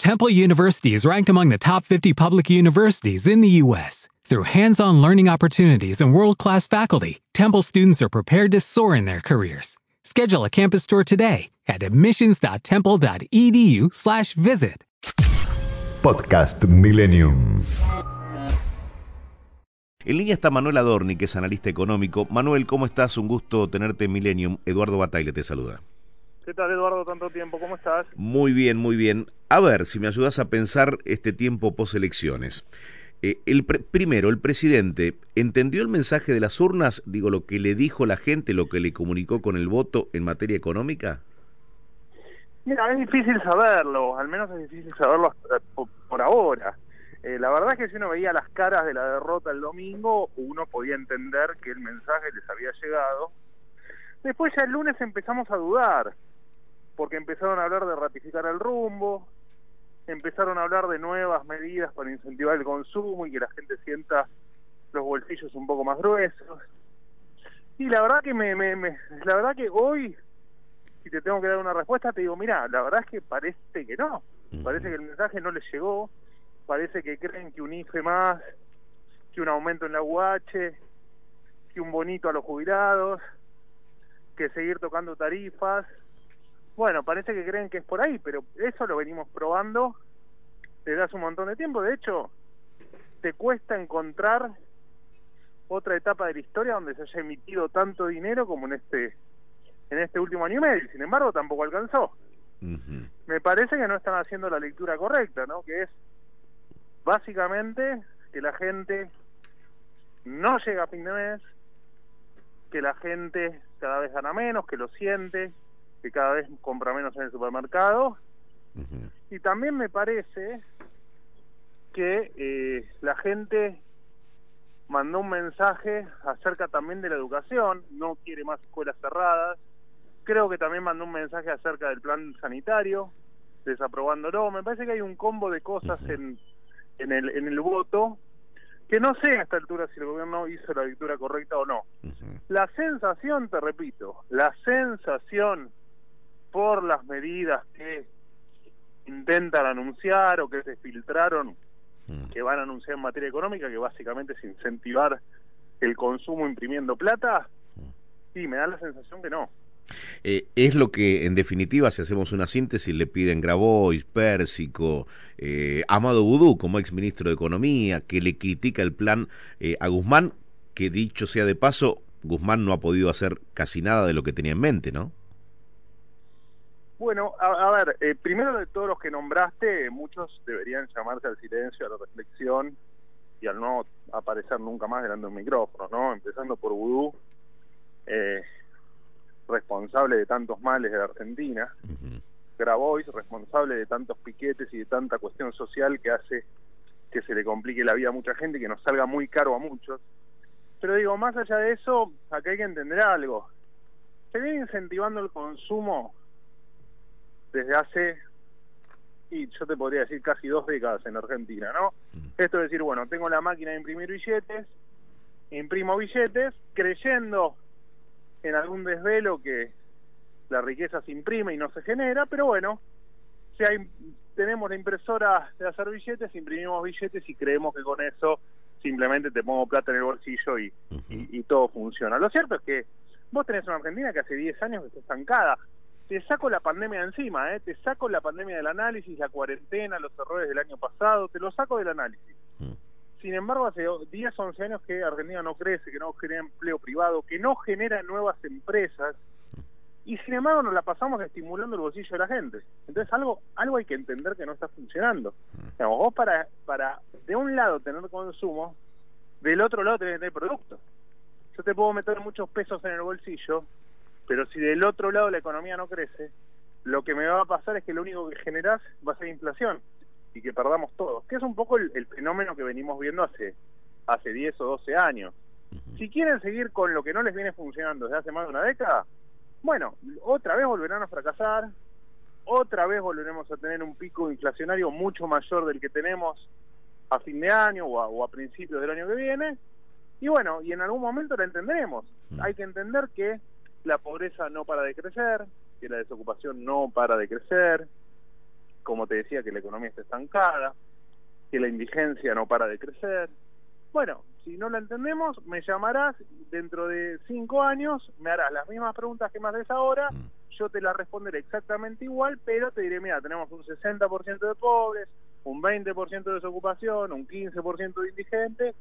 Temple University is ranked among the top 50 public universities in the U.S. Through hands-on learning opportunities and world-class faculty, Temple students are prepared to soar in their careers. Schedule a campus tour today at admissions.temple.edu/visit. Podcast Millennium. En línea está Manuel Adorni, que es analista económico. Manuel, ¿cómo estás? Un gusto tenerte en Millennium. Eduardo Bataille te saluda. ¿Qué tal, Eduardo? Tanto tiempo, ¿cómo estás? Muy bien, muy bien. A ver, si me ayudas a pensar este tiempo poselecciones. Eh, el primero, el presidente, ¿entendió el mensaje de las urnas? Digo, lo que le dijo la gente, lo que le comunicó con el voto en materia económica. Mira, es difícil saberlo, al menos es difícil saberlo por, ahora. Eh, la verdad es que si uno veía las caras de la derrota el domingo, uno podía entender que el mensaje les había llegado. Después ya el lunes empezamos a dudar, porque empezaron a hablar de ratificar el rumbo, empezaron a hablar de nuevas medidas para incentivar el consumo y que la gente sienta los bolsillos un poco más gruesos. Y la verdad que me, me, la verdad que hoy si te tengo que dar una respuesta te digo, mira, la verdad es que parece que no. Parece que el mensaje no les llegó, parece que creen que un IFE más, que un aumento en la UH, que un bonito a los jubilados, que seguir tocando tarifas, bueno, parece que creen que es por ahí, pero eso lo venimos probando desde hace un montón de tiempo. De hecho, te cuesta encontrar otra etapa de la historia donde se haya emitido tanto dinero como en este en este último año y medio. Sin embargo, tampoco alcanzó. Me parece que no están haciendo la lectura correcta, ¿no? Que es básicamente que la gente no llega a fin de mes, que la gente cada vez gana menos, que lo siente, que cada vez compra menos en el supermercado. Y también me parece que eh, la gente mandó un mensaje acerca también de la educación, no quiere más escuelas cerradas. Creo que también mandó un mensaje acerca del plan sanitario, desaprobándolo. Me parece que hay un combo de cosas en, en, el, en el voto que no sé a esta altura si el gobierno hizo la lectura correcta o no. La sensación, te repito, la sensación por las medidas que intentan anunciar o que se filtraron mm. que van a anunciar en materia económica, que básicamente es incentivar el consumo imprimiendo plata, mm. sí, me da la sensación que no. Eh, es lo que, en definitiva, si hacemos una síntesis, le piden Grabois, Pérsico, eh, Amado Vudú como ex ministro de Economía, que le critica el plan eh, a Guzmán, que dicho sea de paso, Guzmán no ha podido hacer casi nada de lo que tenía en mente, ¿no? Bueno, a, ver, eh, primero de todos los que nombraste, muchos deberían llamarse al silencio, a la reflexión y al no aparecer nunca más delante de un micrófono, ¿no? Empezando por Vudú, eh, responsable de tantos males de la Argentina, Grabois, responsable de tantos piquetes y de tanta cuestión social que hace que se le complique la vida a mucha gente y que nos salga muy caro a muchos. Pero digo, más allá de eso, acá hay que entender algo. Se viene incentivando el consumo desde hace, y yo te podría decir casi dos décadas en Argentina, ¿no? Esto es decir, bueno, tengo la máquina de imprimir billetes, imprimo billetes, creyendo en algún desvelo que la riqueza se imprime y no se genera, pero bueno, si hay, tenemos la impresora de hacer billetes, imprimimos billetes y creemos que con eso simplemente te pongo plata en el bolsillo y, y, y todo funciona. Lo cierto es que vos tenés una Argentina que hace 10 años que está estancada te saco la pandemia encima, ¿eh? te saco la pandemia del análisis, la cuarentena, los errores del año pasado, te lo saco del análisis. Mm. Sin embargo, hace 10, 11 años que Argentina no crece, que no genera empleo privado, que no genera nuevas empresas, y sin embargo nos la pasamos estimulando el bolsillo de la gente. Entonces algo algo hay que entender que no está funcionando. Mm. vos para, para de un lado tener consumo, del otro lado tener producto. Yo te puedo meter muchos pesos en el bolsillo, pero si del otro lado la economía no crece, lo que me va a pasar es que lo único que generás va a ser inflación y que perdamos todo, que es un poco el, fenómeno que venimos viendo hace, hace 10 o 12 años. Si quieren seguir con lo que no les viene funcionando desde hace más de una década, bueno, otra vez volverán a fracasar, otra vez volveremos a tener un pico inflacionario mucho mayor del que tenemos a fin de año o a, o a principios del año que viene, y bueno, y en algún momento la entenderemos. Hay que entender que la pobreza no para de crecer, que la desocupación no para de crecer, como te decía, que la economía está estancada, que la indigencia no para de crecer. Bueno, si no la entendemos, me llamarás dentro de cinco años, me harás las mismas preguntas que me haces ahora, Mm. yo te las responderé exactamente igual, pero te diré, mira, tenemos un 60% de pobres, un 20% de desocupación, un 15% de indigentes,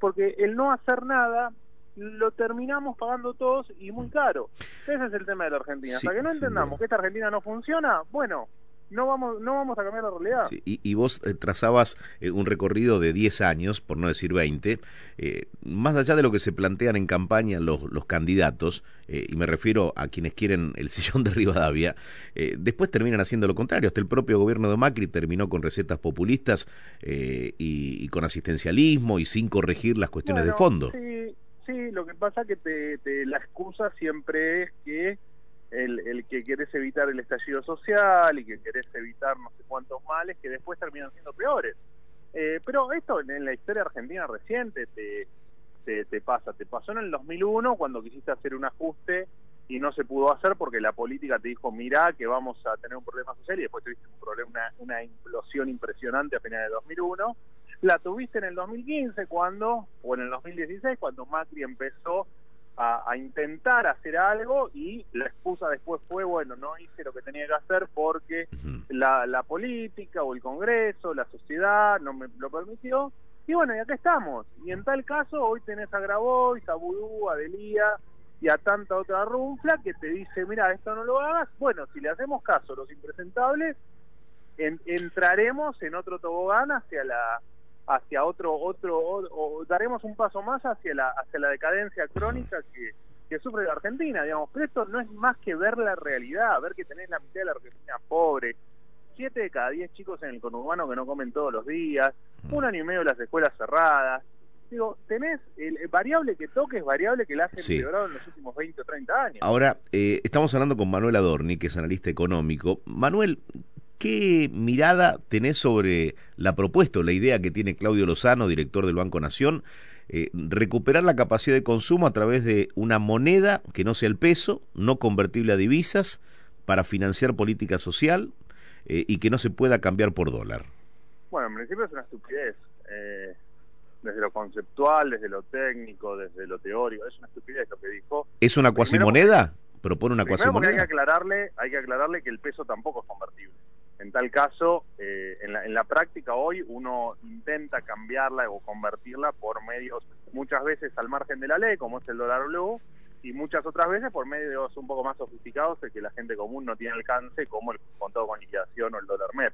porque el no hacer nada lo terminamos pagando todos y muy caro. Ese es el tema de la Argentina. Sí, Hasta que no entendamos que esta Argentina no funciona, bueno, no vamos no vamos a cambiar la realidad. Sí, y, y vos eh, trazabas eh, un recorrido de 10 años, por no decir 20, eh, más allá de lo que se plantean en campaña los, los candidatos, eh, y me refiero a quienes quieren el sillón de Rivadavia, eh, después terminan haciendo lo contrario. Hasta el propio gobierno de Macri terminó con recetas populistas eh, y, y con asistencialismo y sin corregir las cuestiones de fondo. Sí, sí, lo que pasa que te, te- la excusa siempre es que el, que querés evitar el estallido social y que querés evitar no sé cuántos males que después terminan siendo peores. Eh, pero esto en, en la historia argentina reciente te, te, te pasa. Te pasó en el 2001 cuando quisiste hacer un ajuste y no se pudo hacer porque la política te dijo, mirá que vamos a tener un problema social y después tuviste un problema, una, una implosión impresionante a finales de 2001 la tuviste en el 2015 cuando, o en el 2016, cuando Macri empezó a, a intentar hacer algo y la excusa después fue, bueno, no hice lo que tenía que hacer porque la política o el Congreso, la sociedad no me lo permitió. Y bueno, y acá estamos. Y en tal caso, hoy tenés a Grabois, a Vudú, a Delía y a tanta otra runfla que te dice, mira, esto no lo hagas. Bueno, si le hacemos caso a los impresentables, en- entraremos en otro tobogán hacia la hacia otro otro o, o daremos un paso más hacia la hacia la decadencia crónica que, que sufre la Argentina digamos. Pero esto no es más que ver la realidad ver que tenés la mitad de la Argentina pobre. Siete de cada diez chicos en el conurbano que no comen todos los días. Un año y medio las escuelas cerradas. Digo tenés el, el variable que toques variable que la has Sí. empeorado en los últimos 20 o 30 años. Ahora, eh, estamos hablando con Manuel Adorni, que es analista económico. Manuel, ¿qué mirada tenés sobre la propuesta o la idea que tiene Claudio Lozano, director del Banco Nación, eh, recuperar la capacidad de consumo a través de una moneda que no sea el peso, no convertible a divisas, para financiar política social eh, y que no se pueda cambiar por dólar? Bueno, en principio es una estupidez. Eh, desde lo conceptual, desde lo técnico, desde lo teórico, es una estupidez lo que dijo. ¿Es una cuasimoneda? ¿Propone una porque hay que cuasimoneda? aclararle, hay que aclararle que el peso tampoco es convertible. En tal caso, eh, en, la, en la práctica hoy uno intenta cambiarla o convertirla por medios muchas veces al margen de la ley, como es el dólar blue, y muchas otras veces por medios un poco más sofisticados que la gente común no tiene alcance, como el contado con liquidación o el dólar MEP.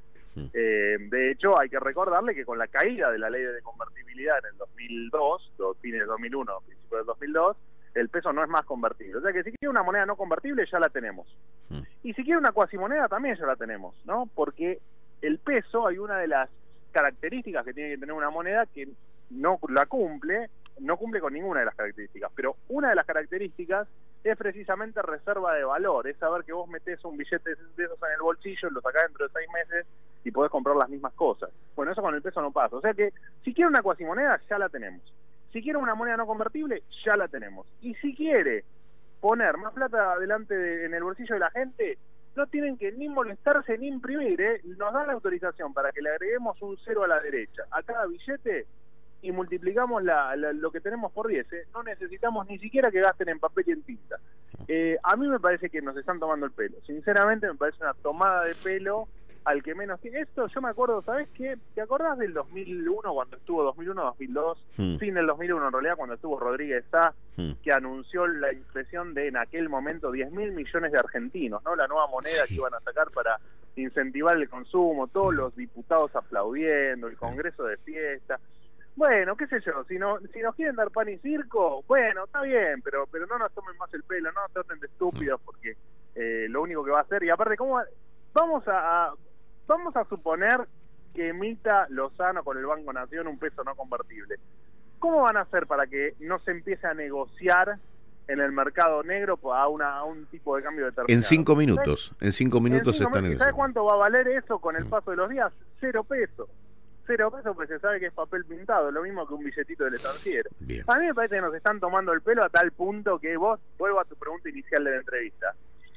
Eh, de hecho, hay que recordarle que con la caída de la ley de convertibilidad en el 2002, los fines del 2001, principios del 2002, el peso no es más convertible. O sea que si quiere una moneda no convertible ya la tenemos. Mm. Y si quiere una cuasimoneda también ya la tenemos, ¿no? Porque el peso, hay una de las características que tiene que tener una moneda que no la cumple, no cumple con ninguna de las características, pero una de las características es precisamente reserva de valor, es saber que vos metés un billete de esos en el bolsillo, lo sacás dentro de seis meses y podés comprar las mismas cosas. Bueno, eso con el peso no pasa. O sea que si quiere una cuasimoneda, ya la tenemos. Si quiere una moneda no convertible, ya la tenemos. Y si quiere poner más plata adelante de- en el bolsillo de la gente, no tienen que ni molestarse ni imprimir, ¿eh? Nos dan la autorización para que le agreguemos un cero a la derecha a cada billete y multiplicamos la- la- lo que tenemos por 10. ¿eh? No necesitamos ni siquiera que gasten en papel y en tinta. Eh, a mí me parece que nos están tomando el pelo. Sinceramente me parece una tomada de pelo al que menos tiene. Esto yo me acuerdo, ¿sabes qué? ¿Te acordás del 2001 cuando estuvo 2001-2002? Hmm. Fin del 2001 en realidad cuando estuvo Rodríguez Sá Hmm. que anunció la impresión de en aquel momento 10 mil millones de argentinos, ¿no? La nueva moneda Sí. que iban a sacar para incentivar el consumo, todos los diputados aplaudiendo, el Congreso de fiesta. Bueno, qué sé yo, si, no, si nos quieren dar pan y circo, bueno, está bien, pero pero no nos tomen más el pelo, no nos traten de estúpidos, porque eh, lo único que va a hacer, y aparte, ¿cómo va- vamos a, a- vamos a suponer que emita Lozano con el Banco Nación un peso no convertible. ¿Cómo van a hacer para que no se empiece a negociar en el mercado negro a, una, a un tipo de cambio determinado? En cinco ¿Sabes? minutos, en cinco minutos se En cinco está minutos. ¿Y ¿Sabes cuánto va a valer eso con el Mm. paso de los días? Cero pesos. Cero pesos pues se sabe que es papel pintado, lo mismo que un billetito del. Bien. A mí me parece que nos están tomando el pelo a tal punto que vos, vuelvo a tu pregunta inicial de la entrevista,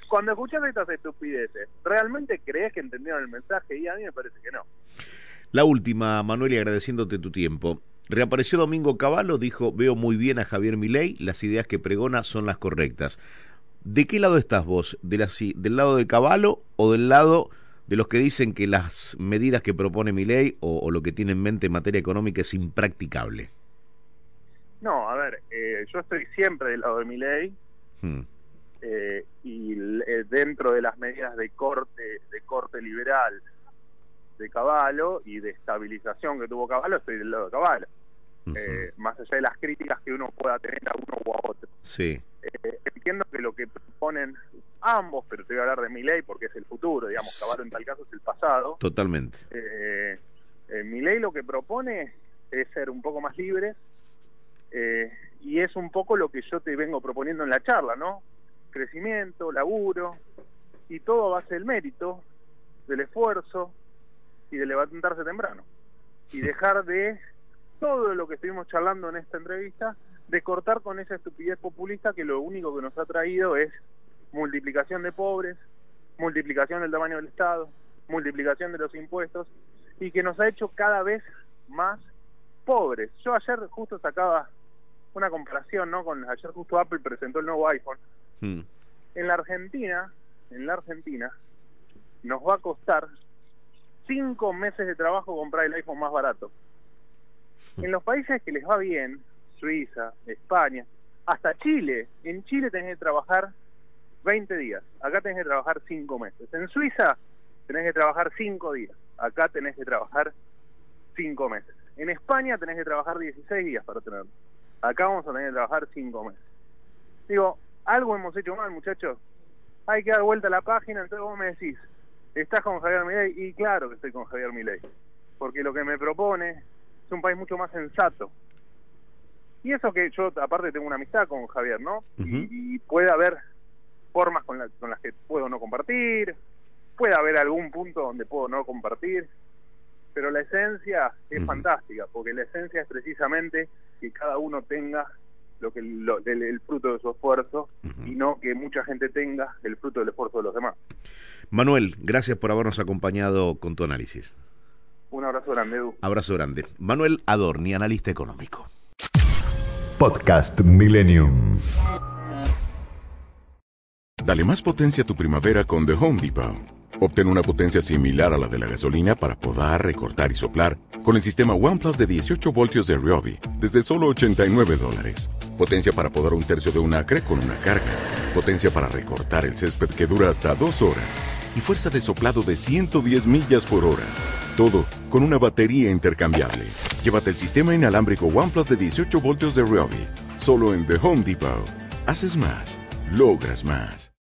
cuando escuchas estas estupideces, ¿realmente crees que entendieron el mensaje? Y a mí me parece que no. La última, Manuel, y agradeciéndote tu tiempo. Reapareció Domingo Cavallo, dijo, veo muy bien a Javier Milei, las ideas que pregona son las correctas. ¿De qué lado estás vos? ¿De la, ¿Del lado de Cavallo o del lado de los que dicen que las medidas que propone Milei o, o lo que tiene en mente en materia económica es impracticable? No, a ver, eh, yo estoy siempre del lado de Milei. Hmm. Eh, y eh, dentro de las medidas de corte de corte liberal de Caballo y de estabilización que tuvo Caballo, estoy del lado de Caballo. Eh, más allá de las críticas que uno pueda tener a uno u a otro. Sí. entiendo que lo que proponen ambos, pero te voy a hablar de mi ley porque es el futuro, digamos, Caballo en tal caso es el pasado. Totalmente. Eh, mi ley lo que propone es ser un poco más libre y es un poco lo que yo te vengo proponiendo en la charla, ¿no? Crecimiento, laburo, y todo a base del mérito, del esfuerzo y de levantarse temprano. Y dejar de todo lo que estuvimos charlando en esta entrevista, de cortar con esa estupidez populista que lo único que nos ha traído es multiplicación de pobres, multiplicación del tamaño del Estado, multiplicación de los impuestos y que nos ha hecho cada vez más pobres. Yo ayer justo sacaba una comparación, ¿no? Con ayer justo Apple presentó el nuevo iPhone Hmm. En la Argentina, en la Argentina, nos va a costar cinco meses de trabajo comprar el iPhone más barato. Hmm. En los países que les va bien, Suiza, España, hasta Chile, en Chile tenés que trabajar 20 días, acá tenés que trabajar cinco meses. En Suiza tenés que trabajar cinco días, acá tenés que trabajar cinco meses. En España tenés que trabajar 16 días para tenerlo, acá vamos a tener que trabajar cinco meses. Digo, algo hemos hecho mal, muchachos. Hay que dar vuelta a la página, entonces vos me decís, ¿estás con Javier Milei? Y claro que estoy con Javier Milei, porque lo que me propone es un país mucho más sensato. Y eso que yo, aparte, tengo una amistad con Javier, ¿no? y, puede haber formas con, con las que puedo no compartir, puede haber algún punto donde puedo no compartir, pero la esencia es fantástica, porque la esencia es precisamente que cada uno tenga lo que el, fruto de su esfuerzo y no que mucha gente tenga el fruto del esfuerzo de los demás. Manuel, gracias por habernos acompañado con tu análisis. Un abrazo grande, Edu. Abrazo grande. Manuel Adorni, analista económico. Podcast Millennium. Dale más potencia a tu primavera con The Home Depot. Obtén una potencia similar a la de la gasolina para podar, recortar y soplar con el sistema OnePlus de 18 voltios de Ryobi desde solo 89 dólares. Potencia para podar un tercio de un acre con una carga. Potencia para recortar el césped que dura hasta dos horas. Y fuerza de soplado de 110 millas por hora. Todo con una batería intercambiable. Llévate el sistema inalámbrico OnePlus de 18 voltios de Ryobi. Solo en The Home Depot. Haces más. Logras más.